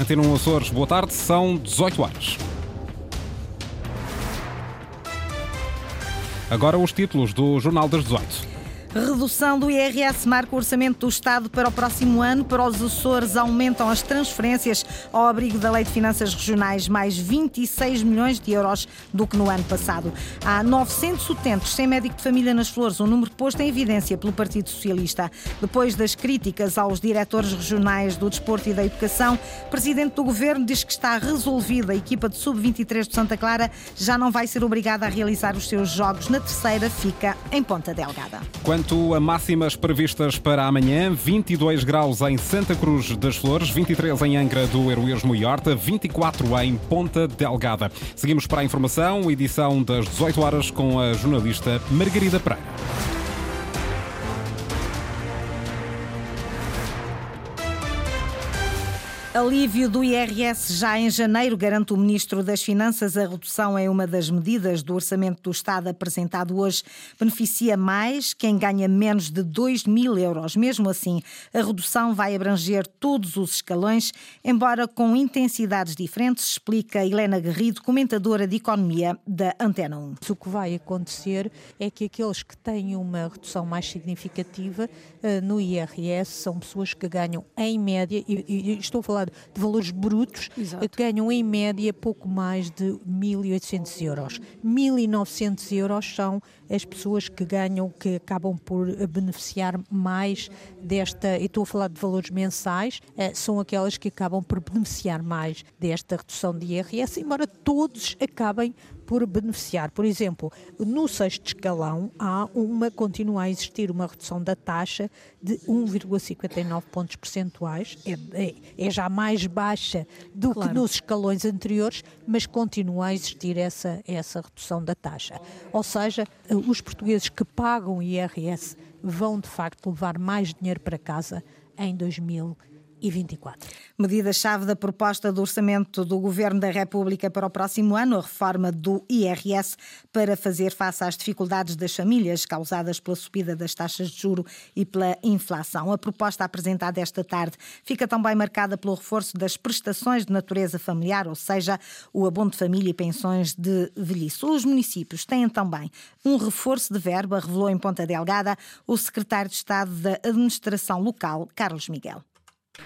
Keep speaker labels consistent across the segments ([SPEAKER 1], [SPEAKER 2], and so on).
[SPEAKER 1] Antena 1 Açores, boa tarde, são 18 horas. Agora os títulos do Jornal das 18.
[SPEAKER 2] Redução do IRS marca o orçamento do Estado para o próximo ano. Para os Açores, aumentam as transferências ao abrigo da Lei de Finanças Regionais, mais 26 milhões de euros do que no ano passado. Há 900 utentes sem médico de família nas Flores, um número posto em evidência pelo Partido Socialista. Depois das críticas aos diretores regionais do Desporto e da Educação, o Presidente do Governo diz que está resolvida. A equipa de Sub-23 de Santa Clara já não vai ser obrigada a realizar os seus jogos. Na terceira, fica em Ponta Delgada.
[SPEAKER 1] Quanto a máximas previstas para amanhã, 22 graus em Santa Cruz das Flores, 23 em Angra do Heroísmo e Horta, 24 em Ponta Delgada. Seguimos para a informação, edição das 18 horas com a jornalista Margarida Pereira.
[SPEAKER 2] Alívio do IRS já em janeiro, garante o Ministro das Finanças. A redução é uma das medidas do Orçamento do Estado apresentado hoje. Beneficia mais quem ganha menos de 2 mil euros. Mesmo assim, a redução vai abranger todos os escalões, embora com intensidades diferentes, explica Helena Garrido, comentadora de Economia da Antena 1.
[SPEAKER 3] O que vai acontecer é que aqueles que têm uma redução mais significativa uh, no IRS são pessoas que ganham, em média, e estou a falar de valores brutos, Exato. ganham em média pouco mais de 1.800 euros. 1.900 euros são as pessoas que ganham, que acabam por beneficiar mais desta, e estou a falar de valores mensais, eh, são aquelas que acabam por beneficiar mais desta redução de IRS, embora todos acabem por beneficiar. Por exemplo, no sexto escalão há uma, continua a existir uma redução da taxa de 1,59 pontos percentuais, é, é, é, já mais baixa do claro. que nos escalões anteriores, mas continua a existir essa, essa redução da taxa. Ou seja, os portugueses que pagam IRS vão de facto levar mais dinheiro para casa em 2020 e 24.
[SPEAKER 2] Medida-chave da proposta do orçamento do Governo da República para o próximo ano, a reforma do IRS para fazer face às dificuldades das famílias causadas pela subida das taxas de juro e pela inflação. A proposta apresentada esta tarde fica também marcada pelo reforço das prestações de natureza familiar, ou seja, o abono de família e pensões de velhice. Os municípios têm também um reforço de verba, revelou em Ponta Delgada o secretário de Estado da Administração Local, Carlos Miguel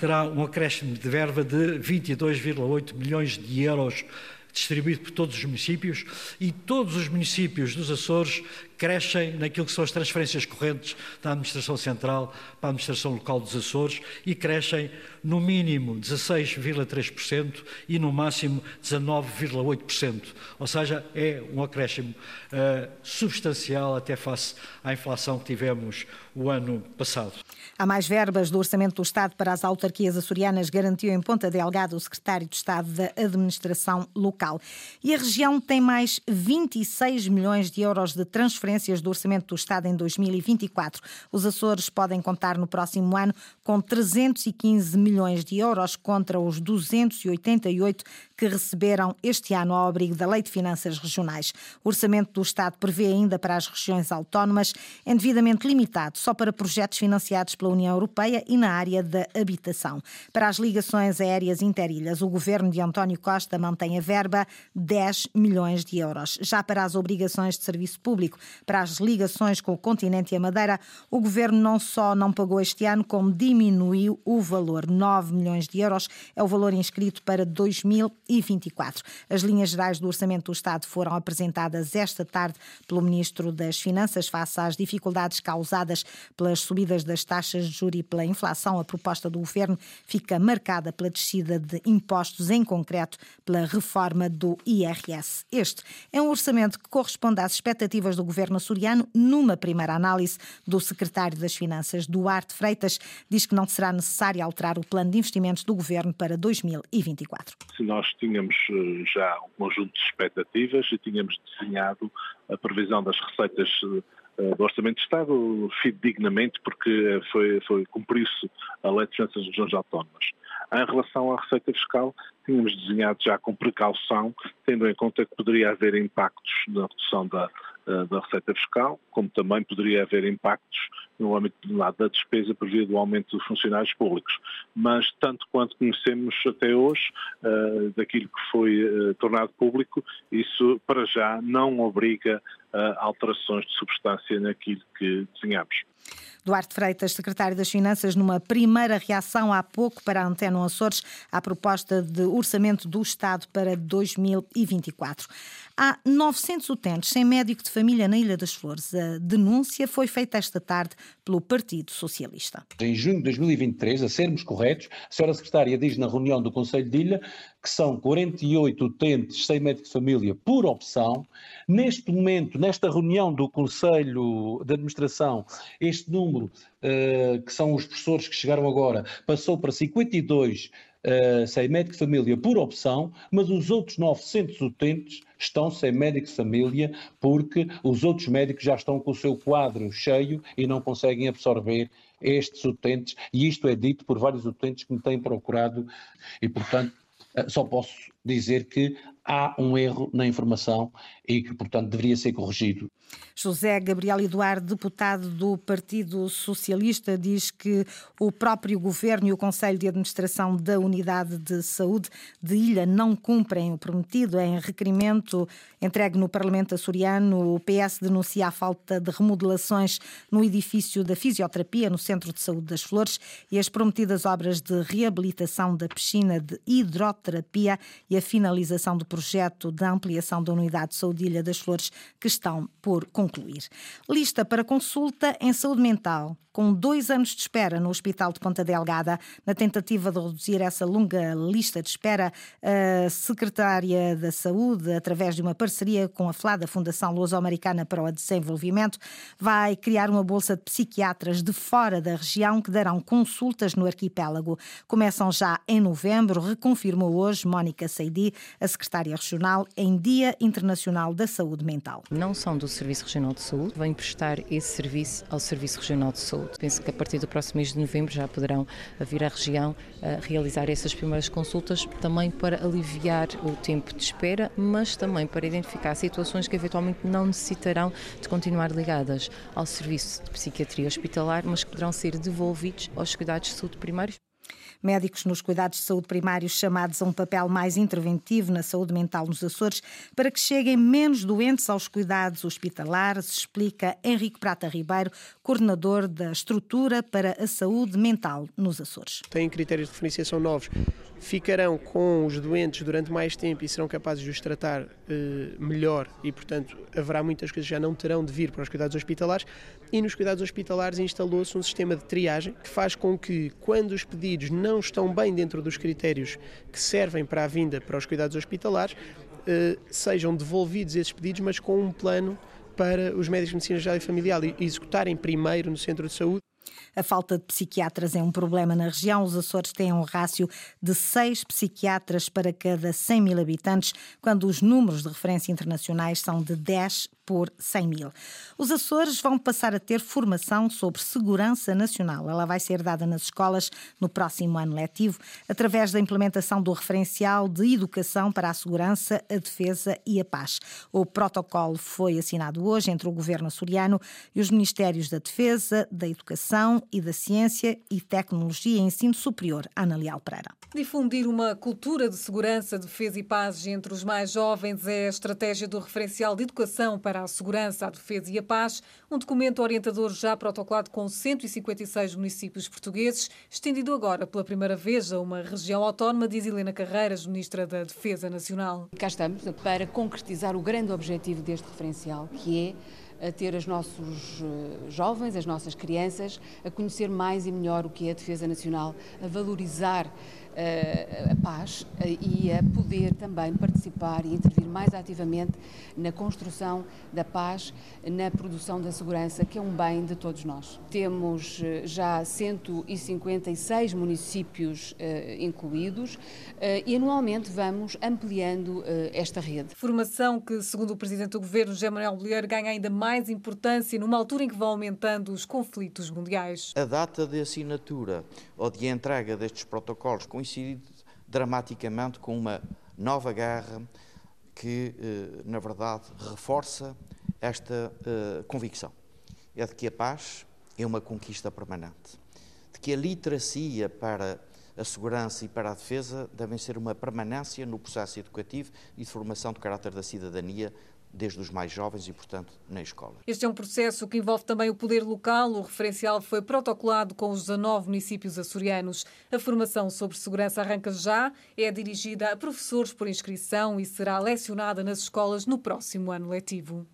[SPEAKER 4] terá um acréscimo de verba de 22,8 milhões de euros distribuído por todos os municípios. E todos os municípios dos Açores crescem naquilo que são as transferências correntes da Administração Central para a Administração Local dos Açores e crescem no mínimo 16,3% e no máximo 19,8%. Ou seja, é um acréscimo uh, substancial até face à inflação que tivemos o ano passado.
[SPEAKER 2] Há mais verbas do Orçamento do Estado para as autarquias açorianas, garantiu em Ponta Delgado o Secretário de Estado da Administração Local. E a região tem mais 26 milhões de euros de transferências do Orçamento do Estado em 2024. Os Açores podem contar no próximo ano com 315 milhões de euros contra os 288 que receberam este ano ao abrigo da Lei de Finanças Regionais. O Orçamento do Estado prevê ainda para as regiões autónomas devidamente limitado só para projetos financiados pela União Europeia e na área da habitação. Para as ligações aéreas interilhas, o governo de António Costa mantém a verba 10 milhões de euros. Já para as obrigações de serviço público, para as ligações com o continente e a Madeira, o governo não só não pagou este ano, como diminuiu o valor. 9 milhões de euros é o valor inscrito para 2024. As linhas gerais do Orçamento do Estado foram apresentadas esta tarde pelo Ministro das Finanças face às dificuldades causadas pelas subidas das taxas de juros e pela inflação, a proposta do governo fica marcada pela descida de impostos, em concreto pela reforma do IRS. Este é um orçamento que corresponde às expectativas do governo açoriano. Numa primeira análise do secretário das Finanças, Duarte Freitas, diz que não será necessário alterar o plano de investimentos do governo para 2024.
[SPEAKER 5] Se nós tínhamos eh, já um conjunto de expectativas e tínhamos desenhado a previsão das receitas eh, eh, do Orçamento de Estado fidedignamente porque foi, foi cumpriu-se a Lei de Finanças das Regiões Autónomas. Em relação à receita fiscal, tínhamos desenhado já com precaução, tendo em conta que poderia haver impactos na redução da, da receita fiscal, como também poderia haver impactos no âmbito da despesa previa do aumento dos funcionários públicos. Mas, tanto quanto conhecemos até hoje, uh, daquilo que foi uh, tornado público, isso para já não obriga a alterações de substância naquilo que desenhamos.
[SPEAKER 2] Duarte Freitas, secretário das Finanças, numa primeira reação há pouco para a Antena Açores à proposta de orçamento do Estado para 2024. Há 900 utentes sem médico de família na Ilha das Flores. A denúncia foi feita esta tarde pelo Partido Socialista.
[SPEAKER 6] Em junho de 2023, a sermos corretos, a senhora secretária diz na reunião do Conselho de Ilha que são 48 utentes sem médico de família por opção. Neste momento, nesta reunião do Conselho de Administração, este número, uh, que são os professores que chegaram agora, passou para 52 uh, sem médico de família por opção, mas os outros 900 utentes estão sem médico de família porque os outros médicos já estão com o seu quadro cheio e não conseguem absorver estes utentes, e isto é dito por vários utentes que me têm procurado, e portanto eh, só posso dizer que há um erro na informação e que, portanto, deveria ser corrigido.
[SPEAKER 2] José Gabriel Eduardo, deputado do Partido Socialista, diz que o próprio governo e o Conselho de Administração da Unidade de Saúde de Ilha não cumprem o prometido. Em requerimento entregue no Parlamento açoriano, o PS denuncia a falta de remodelações no edifício da fisioterapia no Centro de Saúde das Flores e as prometidas obras de reabilitação da piscina de hidroterapia e a finalização do projeto de ampliação da Unidade de Saúde Ilha das Flores que estão por concluir. Lista para consulta em saúde mental com dois anos de espera no Hospital de Ponta Delgada. Na tentativa de reduzir essa longa lista de espera, a Secretária da Saúde, através de uma parceria com a FLADA, Fundação Luso-Americana para o Desenvolvimento, vai criar uma bolsa de psiquiatras de fora da região que darão consultas no arquipélago. Começam já em novembro, reconfirmou hoje Mónica Seidi, a secretária regional, em Dia Internacional da Saúde Mental.
[SPEAKER 7] Não são do Serviço Regional de Saúde, vêm prestar esse serviço ao Serviço Regional de Saúde. Penso que a partir do próximo mês de novembro já poderão vir à região a realizar essas primeiras consultas, também para aliviar o tempo de espera, mas também para identificar situações que eventualmente não necessitarão de continuar ligadas ao serviço de psiquiatria hospitalar, mas que poderão ser devolvidos aos cuidados de saúde primários
[SPEAKER 2] médicos nos cuidados de saúde primários chamados a um papel mais interventivo na saúde mental nos Açores para que cheguem menos doentes aos cuidados hospitalares, explica Henrique Prata Ribeiro, coordenador da estrutura para a saúde mental nos Açores.
[SPEAKER 8] Tem critérios de diferenciação novos ficarão com os doentes durante mais tempo e serão capazes de os tratar eh, melhor e, portanto, haverá muitas coisas que já não terão de vir para os cuidados hospitalares. E nos cuidados hospitalares instalou-se um sistema de triagem que faz com que, quando os pedidos não estão bem dentro dos critérios que servem para a vinda para os cuidados hospitalares, eh, sejam devolvidos esses pedidos, mas com um plano para os médicos de medicina geral e familiar executarem primeiro no centro de saúde
[SPEAKER 2] a falta de psiquiatras é um problema na região. Os Açores têm um rácio de seis psiquiatras para cada 100 mil habitantes, quando os números de referência internacionais são de 10 por 100 mil. Os Açores vão passar a ter formação sobre segurança nacional. Ela vai ser dada nas escolas no próximo ano letivo, através da implementação do referencial de educação para a segurança, a defesa e a paz. O protocolo foi assinado hoje entre o governo açoriano e os Ministérios da Defesa, da Educação e da Ciência e Tecnologia e Ensino Superior, Ana Leal Pereira.
[SPEAKER 9] Difundir uma cultura de segurança, defesa e paz entre os mais jovens é a estratégia do referencial de educação para para a Segurança, a Defesa e a Paz, um documento orientador já protocolado com 156 municípios portugueses, estendido agora pela primeira vez a uma região autónoma, diz Helena Carreiras, Ministra da Defesa Nacional.
[SPEAKER 10] Cá estamos para concretizar o grande objetivo deste referencial, que é a ter os nossos eh, jovens, as nossas crianças, a conhecer mais e melhor o que é a defesa nacional, a valorizar a paz e a poder também participar e intervir mais ativamente na construção da paz, na produção da segurança, que é um bem de todos nós. Temos eh, já 156 municípios incluídos e anualmente vamos ampliando esta rede.
[SPEAKER 9] Formação que, segundo o Presidente do Governo, José Manuel Bolheiro, ganha ainda mais importância numa altura em que vão aumentando os conflitos mundiais.
[SPEAKER 11] A data de assinatura ou de entrega destes protocolos coincide dramaticamente com uma nova guerra que, eh, na verdade, reforça esta eh, convicção. É de que a paz é uma conquista permanente. De que a literacia para a segurança e para a defesa devem ser uma permanência no processo educativo e de formação de caráter da cidadania desde os mais jovens e, portanto, na escola.
[SPEAKER 9] Este é um processo que envolve também o poder local. O referencial foi protocolado com os 19 municípios açorianos. A formação sobre segurança arranca já, é dirigida a professores por inscrição e será lecionada nas escolas no próximo ano letivo.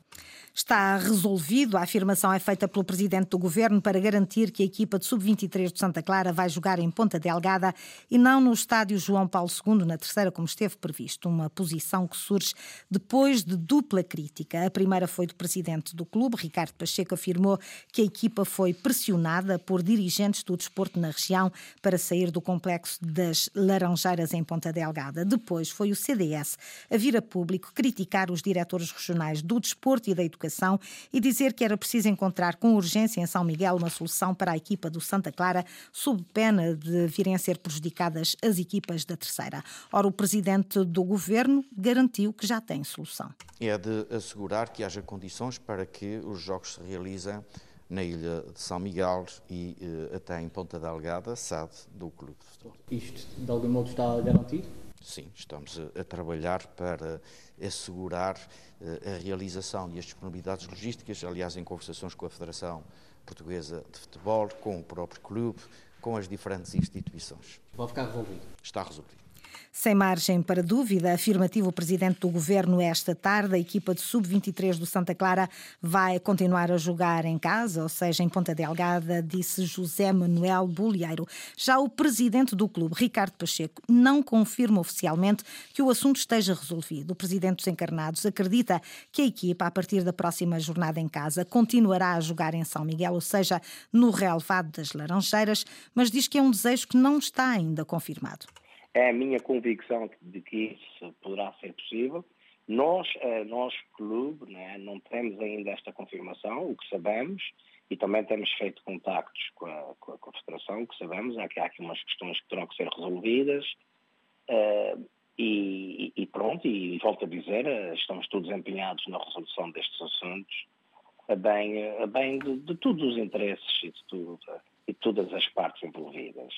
[SPEAKER 2] Está resolvido. A afirmação é feita pelo presidente do governo para garantir que a equipa de sub-23 de Santa Clara vai jogar em Ponta Delgada e não no estádio João Paulo II, na terceira, como esteve previsto. Uma posição que surge depois de dupla crítica. A primeira foi do presidente do clube, Ricardo Pacheco, afirmou que a equipa foi pressionada por dirigentes do desporto na região para sair do complexo das Laranjeiras em Ponta Delgada. Depois foi o CDS a vir a público criticar os diretores regionais do desporto e da educação e dizer que era preciso encontrar com urgência em São Miguel uma solução para a equipa do Santa Clara, sob pena de virem a ser prejudicadas as equipas da terceira. Ora, o presidente do governo garantiu que já tem solução.
[SPEAKER 11] É de assegurar que haja condições para que os jogos se realizem na ilha de São Miguel e uh, até em Ponta Delgada, sede do Clube de Futebol.
[SPEAKER 12] Isto, de algum modo, está garantido?
[SPEAKER 11] Sim, estamos a, a trabalhar para assegurar uh, a realização e as disponibilidades logísticas, aliás, em conversações com a Federação Portuguesa de Futebol, com o próprio clube, com as diferentes instituições.
[SPEAKER 12] Vai ficar resolvido?
[SPEAKER 11] Está resolvido.
[SPEAKER 2] Sem margem para dúvida, afirmativo o presidente do governo esta tarde, a equipa de sub-23 do Santa Clara vai continuar a jogar em casa, ou seja, em Ponta Delgada, disse José Manuel Bolieiro. Já o presidente do clube, Ricardo Pacheco, não confirma oficialmente que o assunto esteja resolvido. O presidente dos encarnados acredita que a equipa, a partir da próxima jornada em casa, continuará a jogar em São Miguel, ou seja, no relevado das Laranjeiras, mas diz que é um desejo que não está ainda confirmado.
[SPEAKER 13] É a minha convicção de que isso poderá ser possível. Nós, eh, nós clube, né, não temos ainda esta confirmação, o que sabemos, e também temos feito contactos com a, com a, Federação, o que sabemos é que há aqui umas questões que terão que ser resolvidas, uh, e, e, pronto, e volto a dizer, eh, estamos todos empenhados na resolução destes assuntos, a bem, a bem de, de todos os interesses e de, tudo, e de todas as partes envolvidas.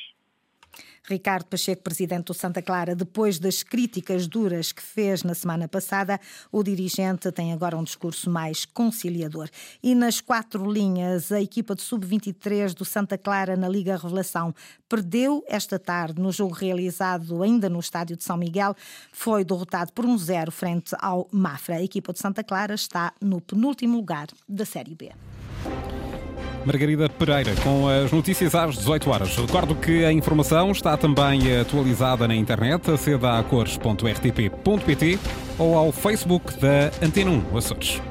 [SPEAKER 2] Ricardo Pacheco, presidente do Santa Clara, depois das críticas duras que fez na semana passada, o dirigente tem agora um discurso mais conciliador. E nas quatro linhas, a equipa de sub-23 do Santa Clara na Liga Revelação perdeu esta tarde no jogo realizado ainda no estádio de São Miguel. Foi derrotado por um zero frente ao Mafra. A equipa de Santa Clara está no penúltimo lugar da Série B.
[SPEAKER 1] Margarida Pereira, com as notícias às 18 horas. Recordo que a informação está também atualizada na internet, aceda a cores.rtp.pt ou ao Facebook da Antena 1 Açores.